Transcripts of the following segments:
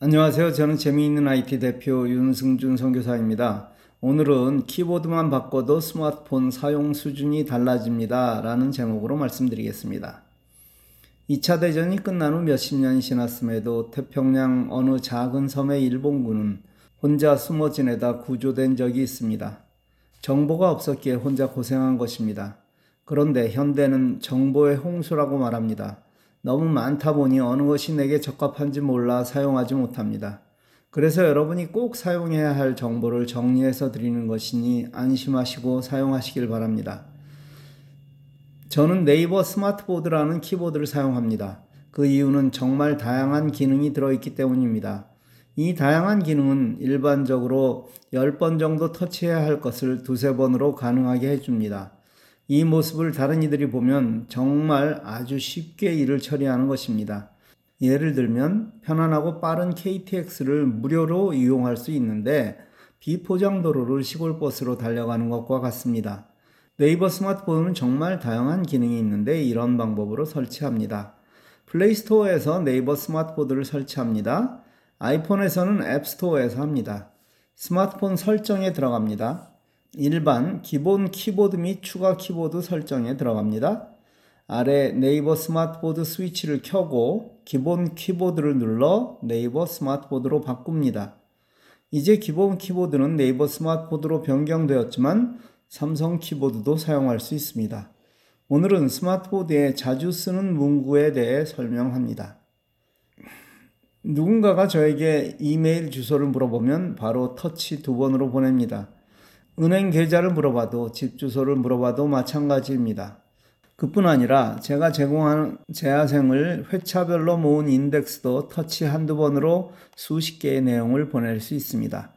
안녕하세요. 저는 재미있는 IT 대표 윤승준 선교사입니다. 오늘은 키보드만 바꿔도 스마트폰 사용 수준이 달라집니다. 라는 제목으로 말씀드리겠습니다. 2차 대전이 끝난 후 몇십 년이 지났음에도 태평양 어느 작은 섬의 일본군은 혼자 숨어 지내다 구조된 적이 있습니다. 정보가 없었기에 혼자 고생한 것입니다. 그런데 현대는 정보의 홍수라고 말합니다. 너무 많다 보니 어느 것이 내게 적합한지 몰라 사용하지 못합니다. 그래서 여러분이 꼭 사용해야 할 정보를 정리해서 드리는 것이니 안심하시고 사용하시길 바랍니다. 저는 네이버 스마트보드라는 키보드를 사용합니다. 그 이유는 정말 다양한 기능이 들어있기 때문입니다. 이 다양한 기능은 일반적으로 10번 정도 터치해야 할 것을 두세 번으로 가능하게 해줍니다. 이 모습을 다른 이들이 보면 정말 아주 쉽게 일을 처리하는 것입니다. 예를 들면 편안하고 빠른 KTX를 무료로 이용할 수 있는데 비포장 도로를 시골 버스로 달려가는 것과 같습니다. 네이버 스마트폰은 정말 다양한 기능이 있는데 이런 방법으로 설치합니다. 플레이스토어에서 네이버 스마트보드를 설치합니다. 아이폰에서는 앱스토어에서 합니다. 스마트폰 설정에 들어갑니다. 일반 기본 키보드 및 추가 키보드 설정에 들어갑니다. 아래 네이버 스마트보드 스위치를 켜고 기본 키보드를 눌러 네이버 스마트보드로 바꿉니다. 이제 기본 키보드는 네이버 스마트보드로 변경되었지만 삼성 키보드도 사용할 수 있습니다. 오늘은 스마트보드에 자주 쓰는 문구에 대해 설명합니다. 누군가가 저에게 이메일 주소를 물어보면 바로 터치 두 번으로 보냅니다. 은행 계좌를 물어봐도 집 주소를 물어봐도 마찬가지입니다. 그뿐 아니라 제가 제공하는 재화생을 회차별로 모은 인덱스도 터치 한두 번으로 수십 개의 내용을 보낼 수 있습니다.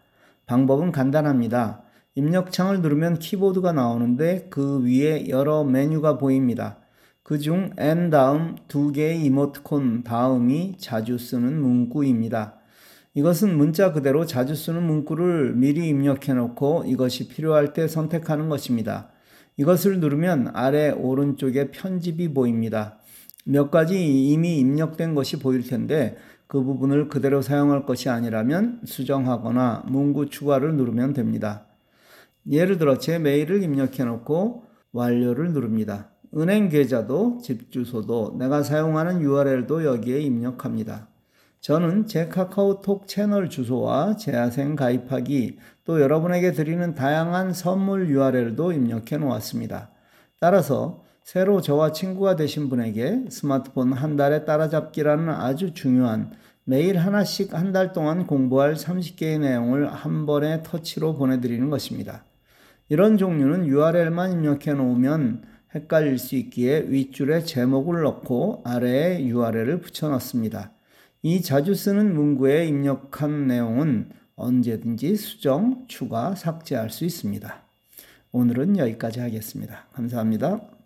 방법은 간단합니다. 입력창을 누르면 키보드가 나오는데 그 위에 여러 메뉴가 보입니다. 그 중 N 다음 두 개의 이모티콘 다음이 자주 쓰는 문구입니다. 이것은 문자 그대로 자주 쓰는 문구를 미리 입력해 놓고 이것이 필요할 때 선택하는 것입니다. 이것을 누르면 아래 오른쪽에 편집이 보입니다. 몇 가지 이미 입력된 것이 보일 텐데 그 부분을 그대로 사용할 것이 아니라면 수정하거나 문구 추가를 누르면 됩니다. 예를 들어 제 메일을 입력해 놓고 완료를 누릅니다. 은행 계좌도 집 주소도 내가 사용하는 URL도 여기에 입력합니다. 저는 제 카카오톡 채널 주소와 재화생 가입하기 또 여러분에게 드리는 다양한 선물 URL도 입력해 놓았습니다. 따라서 새로 저와 친구가 되신 분에게 스마트폰 한 달에 따라잡기라는 아주 중요한 매일 하나씩 한 달 동안 공부할 30개의 내용을 한 번에 터치로 보내드리는 것입니다. 이런 종류는 URL만 입력해 놓으면 헷갈릴 수 있기에 윗줄에 제목을 넣고 아래에 URL을 붙여 넣습니다. 이 자주 쓰는 문구에 입력한 내용은 언제든지 수정, 추가, 삭제할 수 있습니다. 오늘은 여기까지 하겠습니다. 감사합니다.